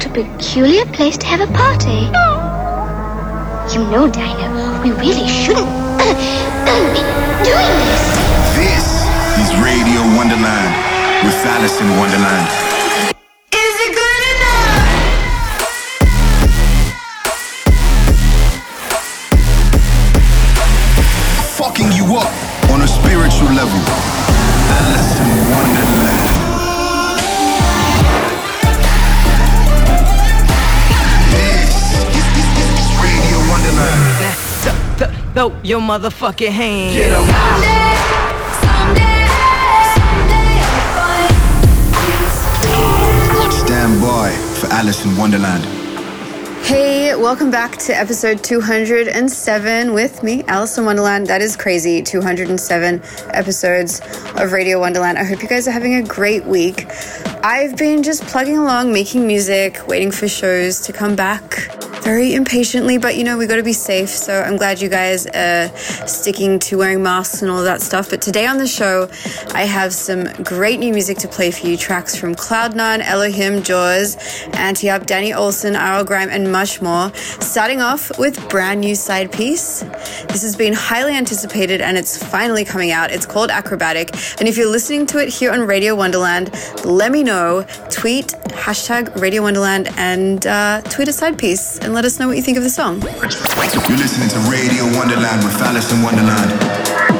What a peculiar place to have a party. You know, Dino, we really shouldn't be doing this. This is Radio Wonderland with Alison Wonderland. Your motherfucking hands. Get 'em. Stand by for Alison Wonderland. Hey, welcome back to episode 207 with me, Alison Wonderland. That is crazy. 207 episodes of Radio Wonderland. I hope you guys are having a great week. I've been just plugging along, making music, waiting for shows to come back very impatiently, but you know, we got to be safe. So I'm glad you guys are sticking to wearing masks and all that stuff. But today on the show, I have some great new music to play for you tracks from Cloud9, Elohim, Jaws, Anti-Up, Danny Olson, Arl Grime, and much more. Starting off with brand new Sidepiece. This has been highly anticipated and it's finally coming out. It's called Acrobatic. And if you're listening to it here on Radio Wonderland, let me know. Tweet hashtag Radio Wonderland and uh, tweet a Sidepiece and let us know what you think of the song. You're listening to Radio Wonderland with Alison Wonderland.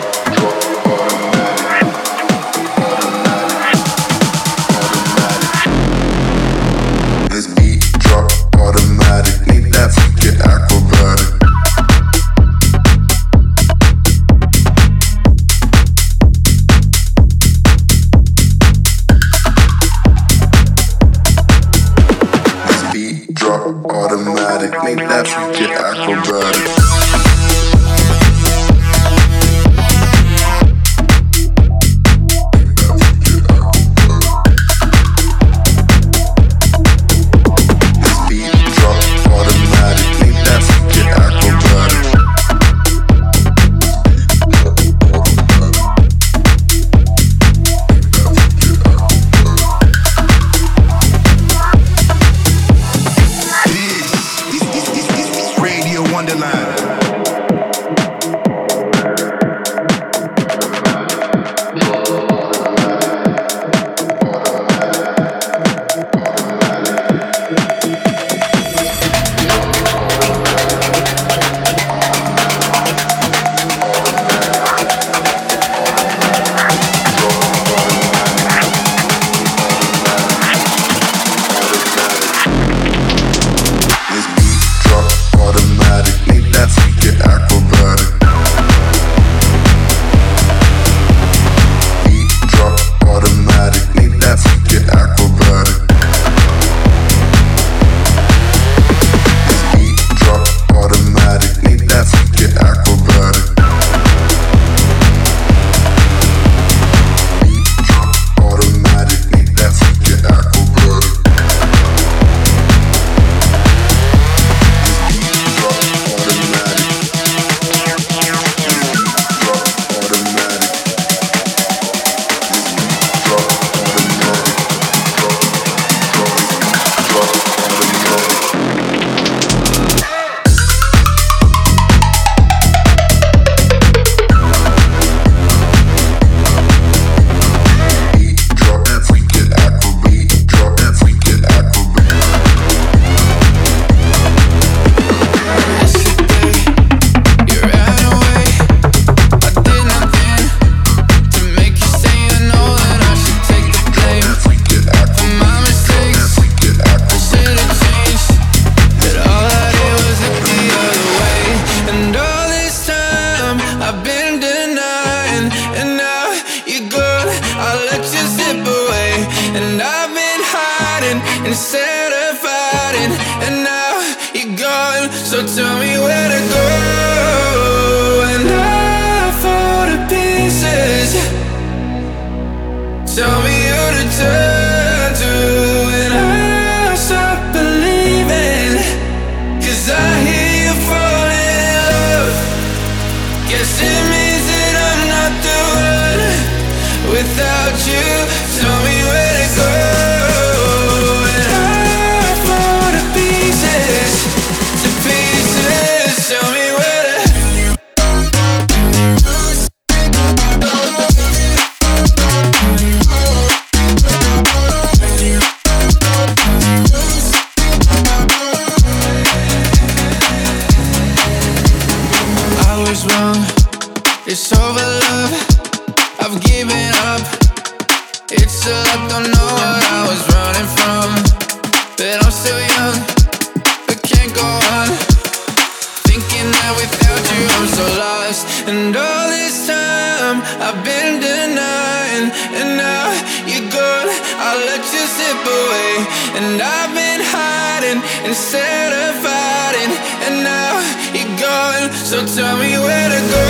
lost. And all this time I've been denying. And now you're gone, I'll let you slip away. And I've been hiding instead of fighting. And now you're gone, so tell me where to go.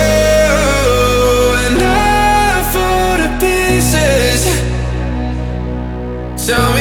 And I fall to pieces. Tell me.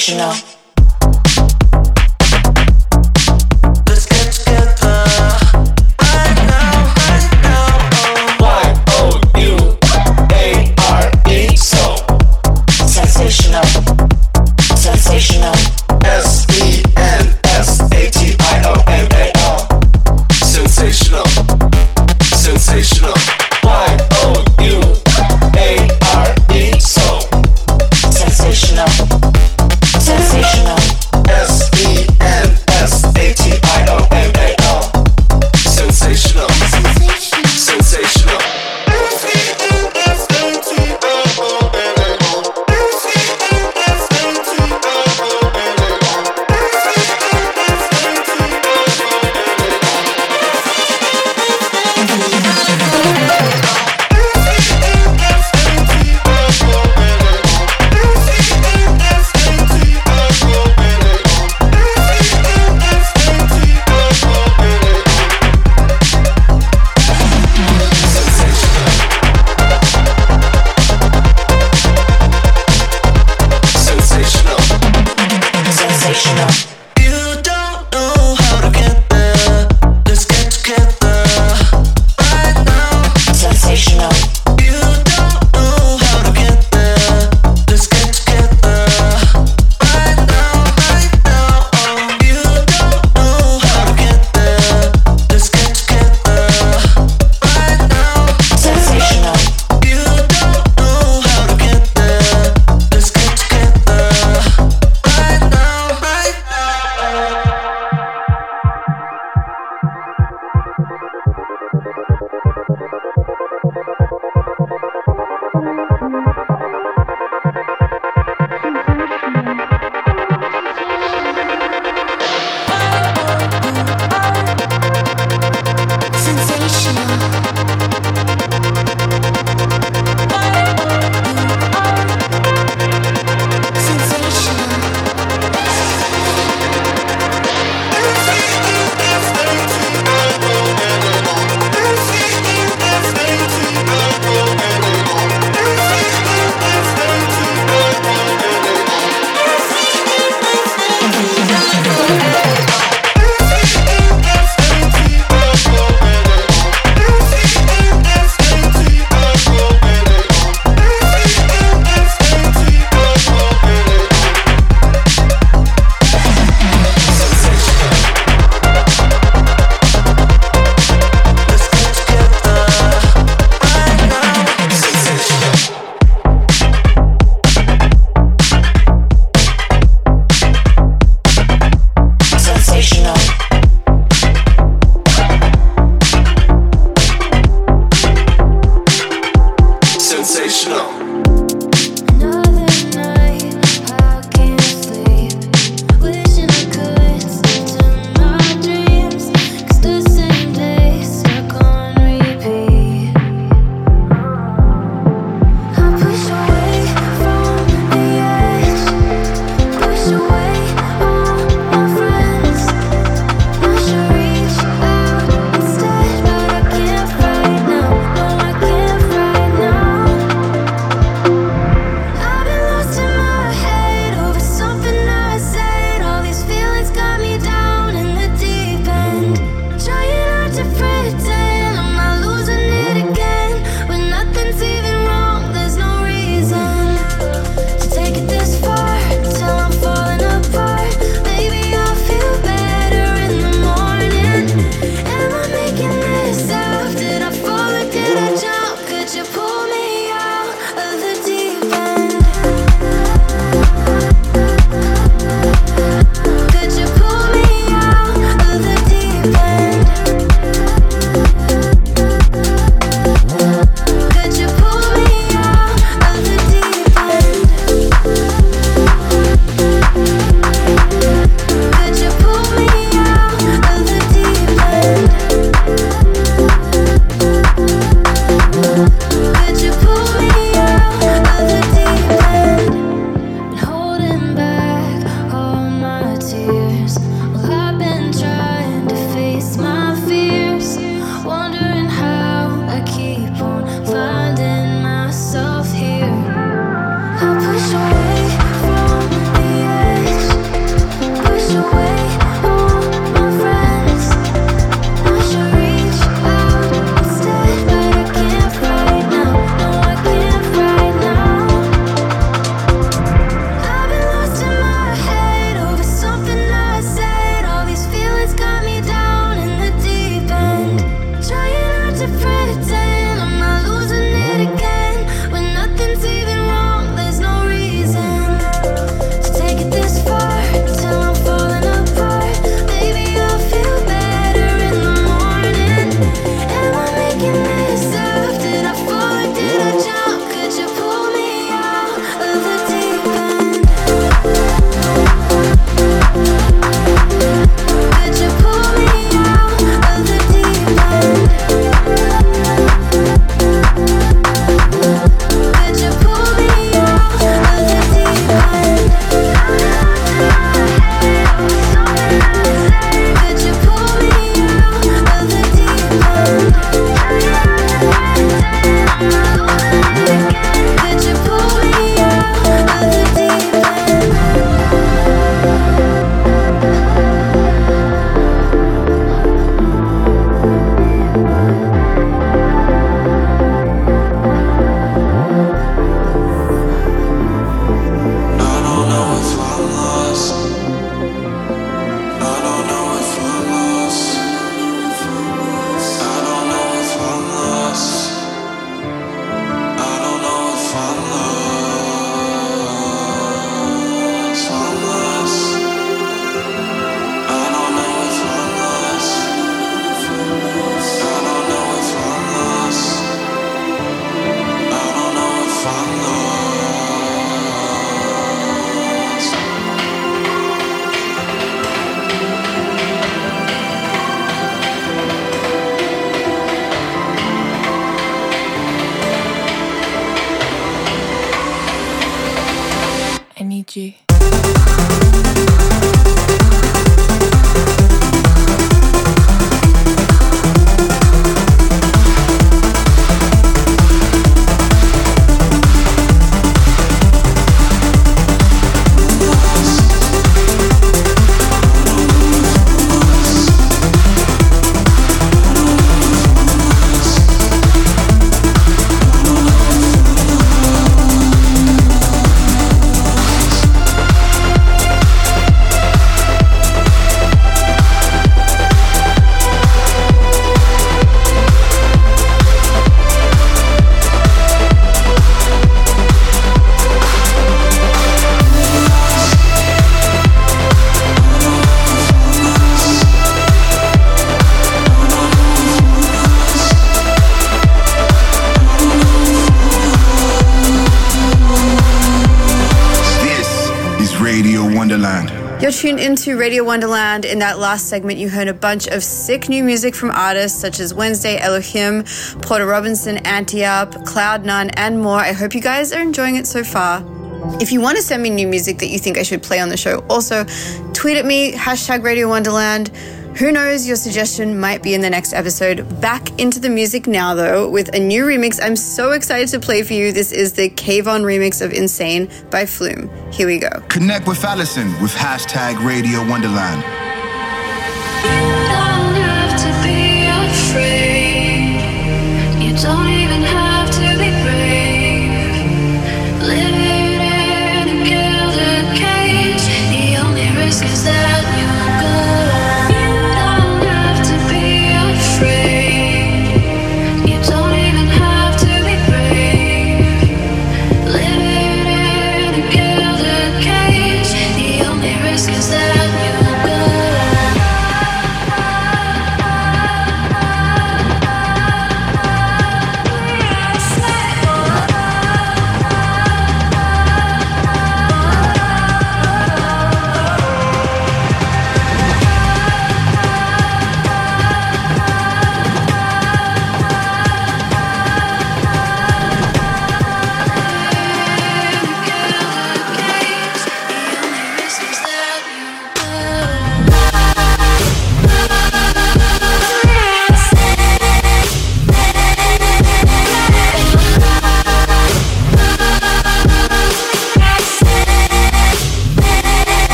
Sensational. you. Into Radio Wonderland. In that last segment, you heard a bunch of sick new music from artists such as Wednesday, Elohim, Porter Robinson, Anti-Up, Cloud None, and more. I hope you guys are enjoying it so far. If you want to send me new music that you think I should play on the show, also tweet at me, hashtag Radio Wonderland. Who knows, your suggestion might be in the next episode. Back into the music now, though, with a new remix I'm so excited to play for you. This is the Kayvon remix of Insane by Flume. Here we go. Connect with Alison with hashtag Radio Wonderland. don't have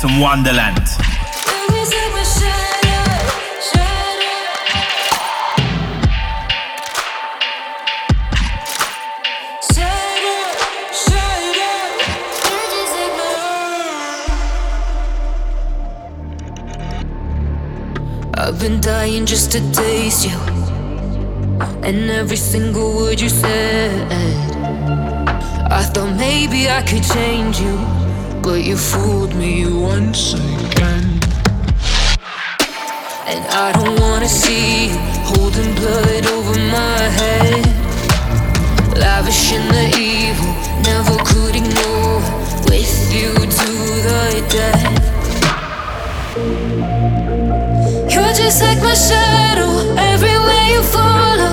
Some Wonderland. I've been dying just to taste you. And every single word you said, I thought maybe I could change you. But you fooled me once again. And I don't wanna see you holding blood over my head. Lavishing the evil, never could ignore. With you to the death. You're just like my shadow, everywhere you follow.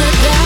a die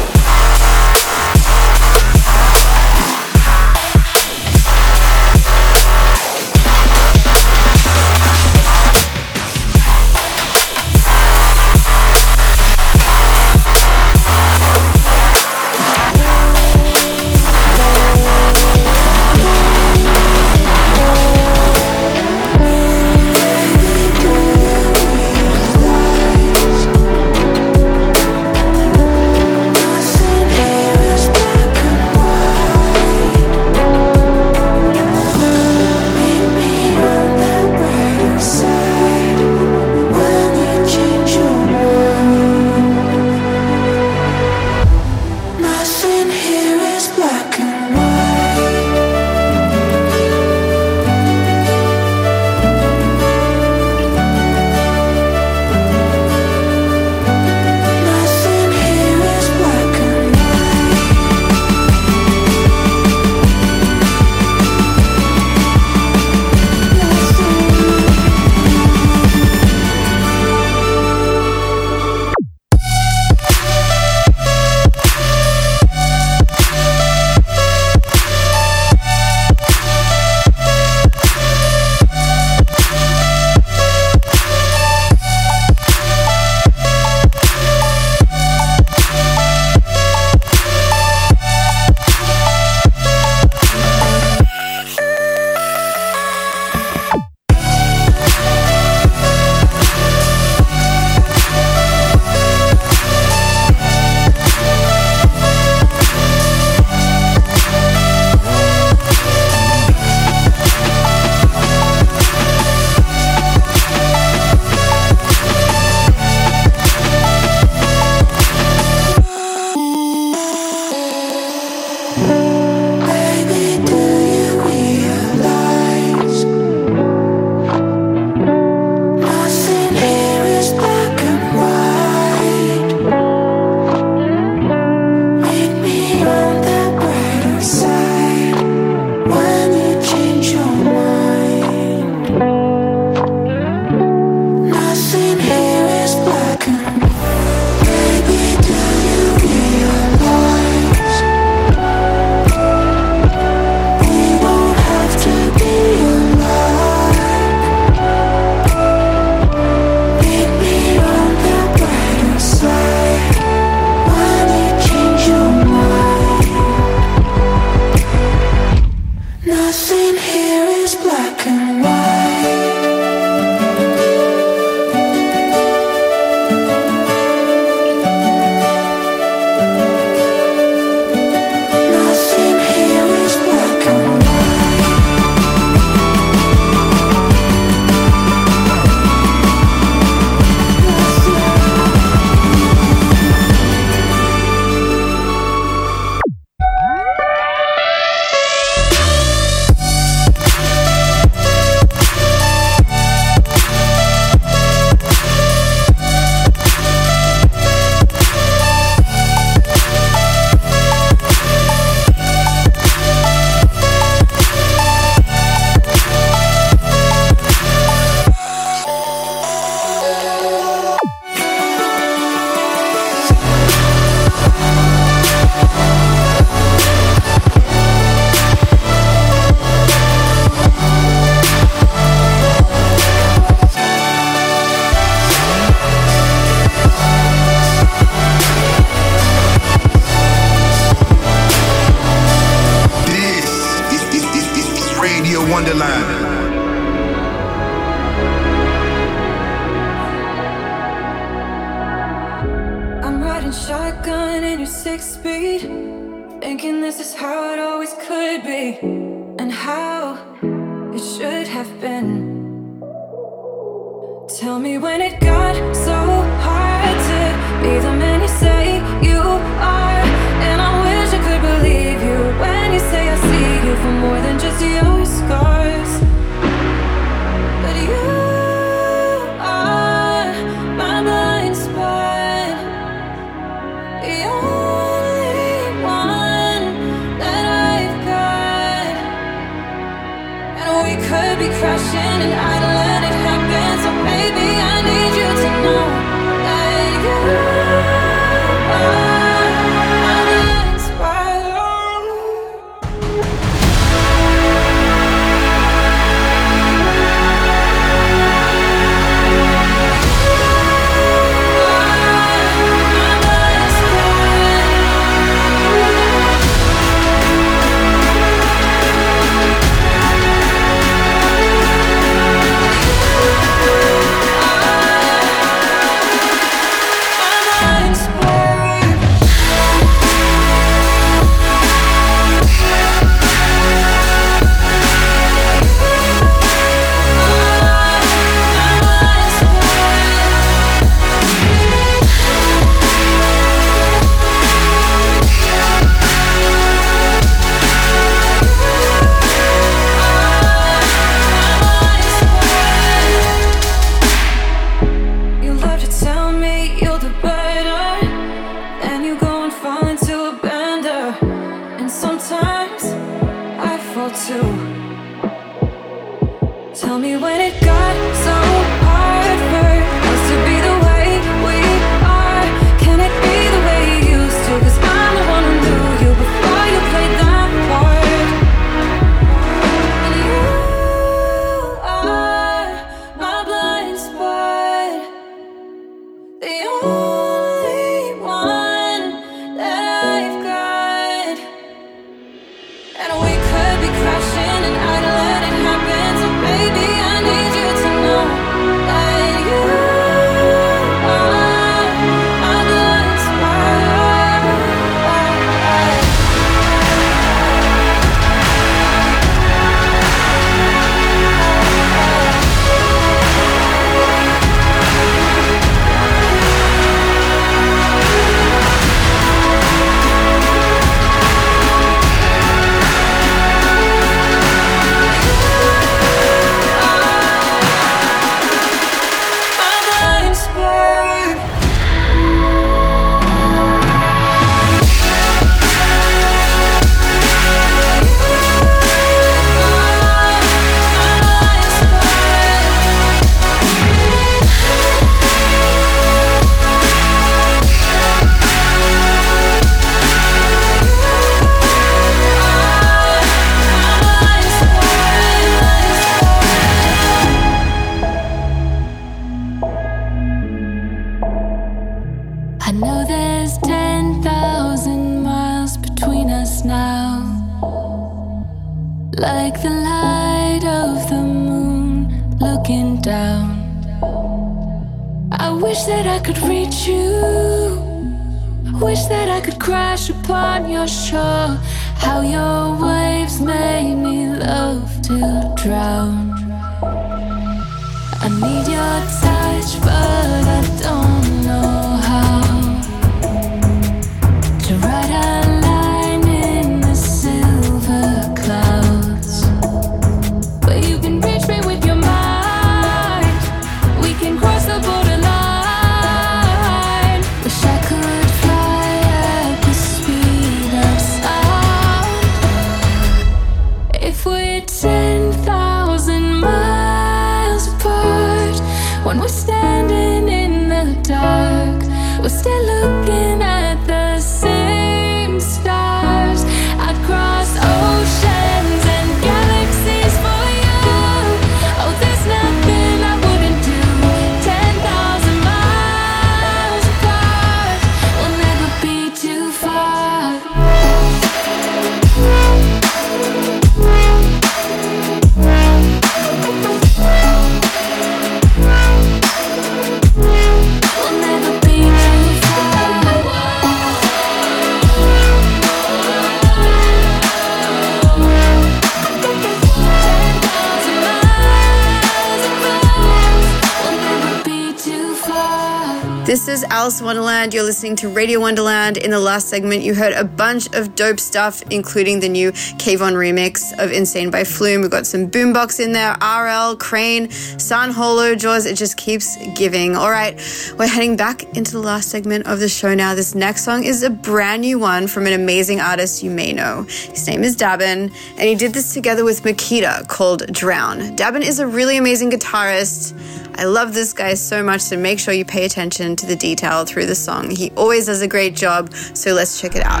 This is Alison Wonderland. You're listening to Radio Wonderland. In the last segment, you heard a bunch of dope stuff, including the new Kayvon remix of Insane by Flume. We've got some boombox in there, RL, Crane, San Holo, Jauz. It just keeps giving. All right, we're heading back into the last segment of the show now. This next song is a brand new one from an amazing artist you may know. His name is Dabin, and he did this together with Makita called Drown. Dabin is a really amazing guitarist. I love this guy so much, so make sure you pay attention to the detail through the song. He always does a great job, so let's check it out.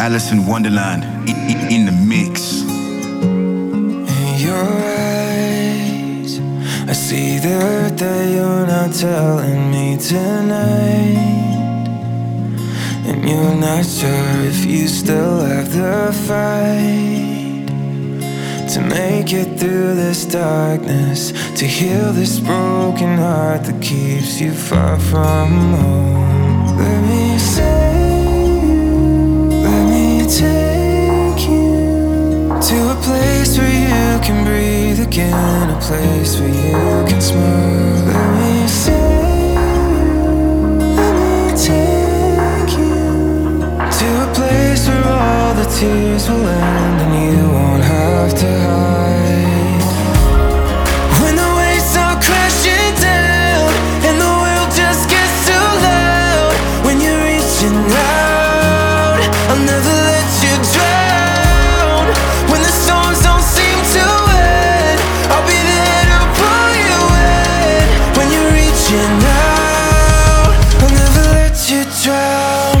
Alison Wonderland in, in- in the mix. In your eyes, I see the hurt that you're not telling me tonight. And you're not sure if you still have the fight to make it through this darkness, to heal this broken heart that keeps you far from home. Let me save you, let me take you to a place where you can breathe again, a place where you can smile. Let me save you, let me take you to a place where all the tears will end and you won't When the waves crashing down and the world just gets too loud, when you're reaching out, I'll never let you drown. When the storms don't seem to end, I'll be there to pull you in. When you're reaching out, I'll never let you drown.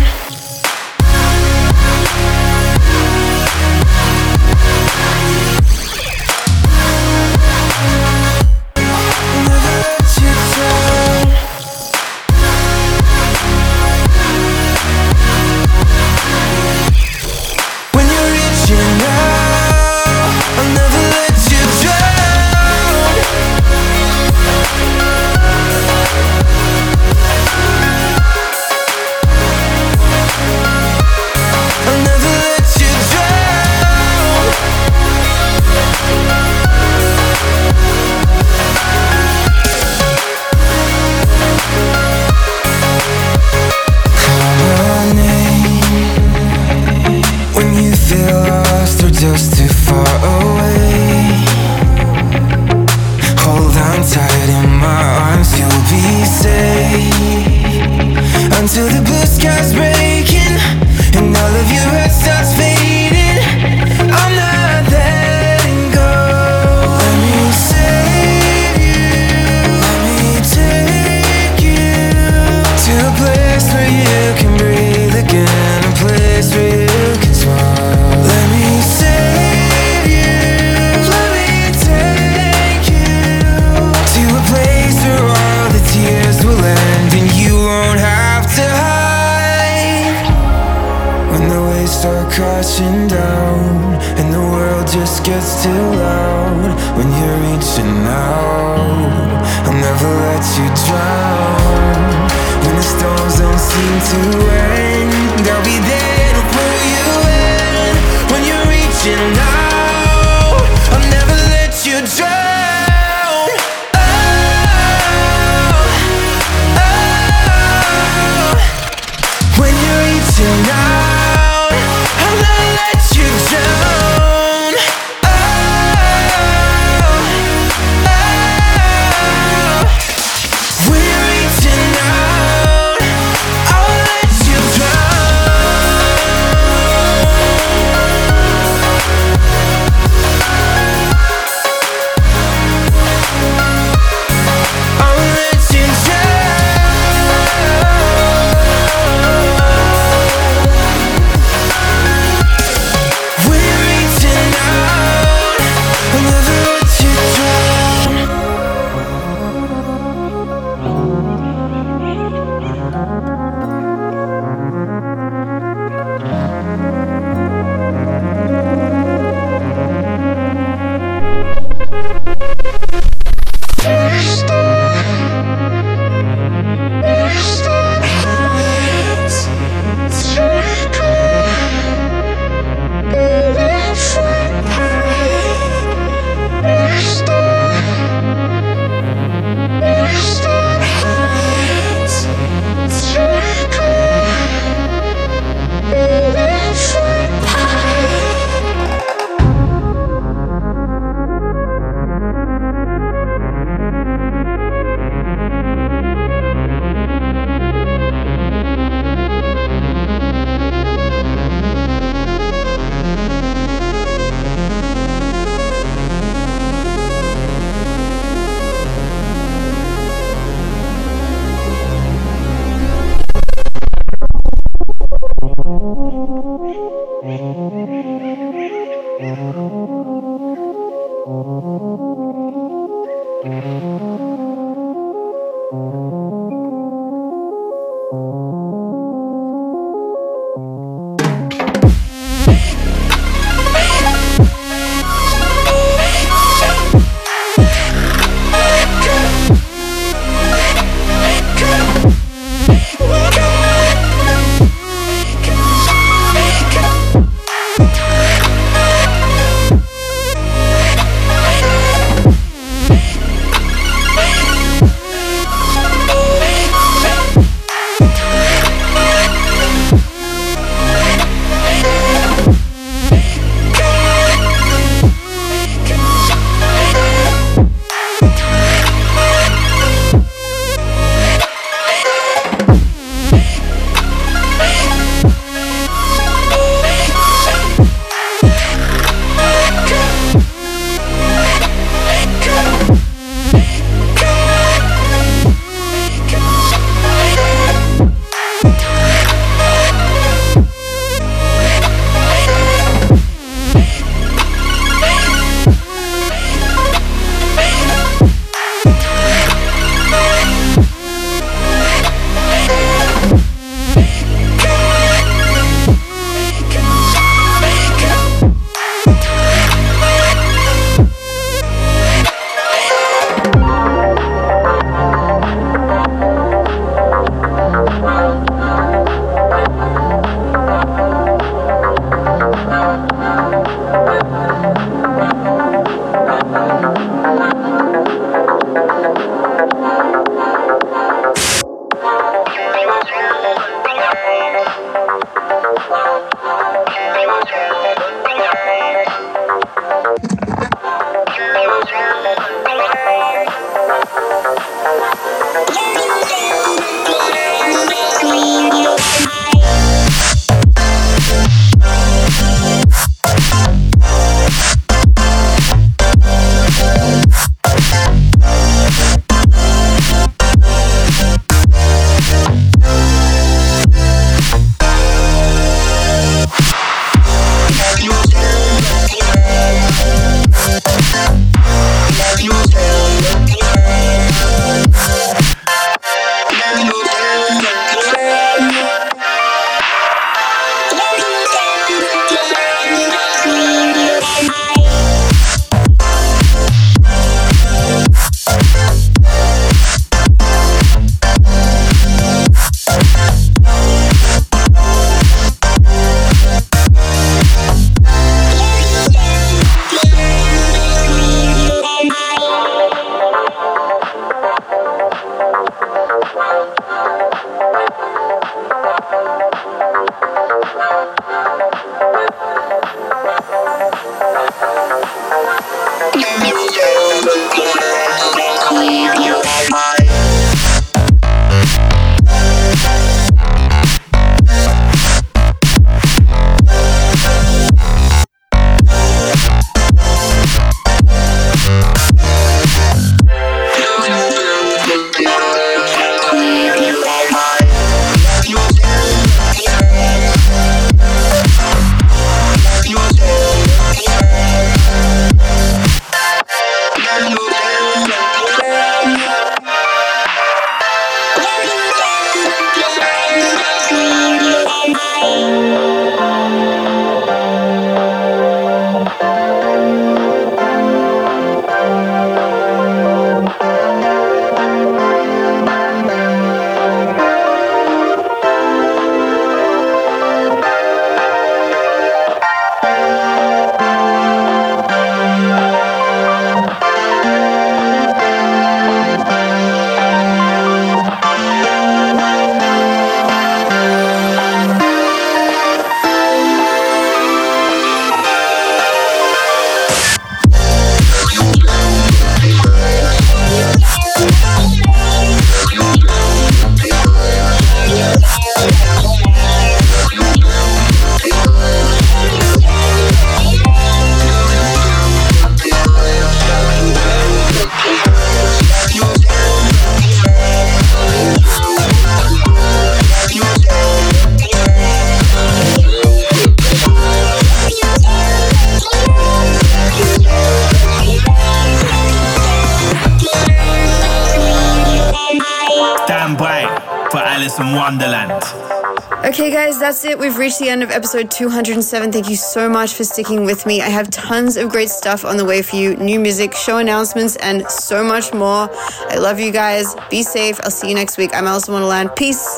Reached the end of episode 207. Thank you so much for sticking with me. I have tons of great stuff on the way for you new music, show announcements, and so much more. I love you guys. Be safe. I'll see you next week. I'm Alison Wonderland. Peace.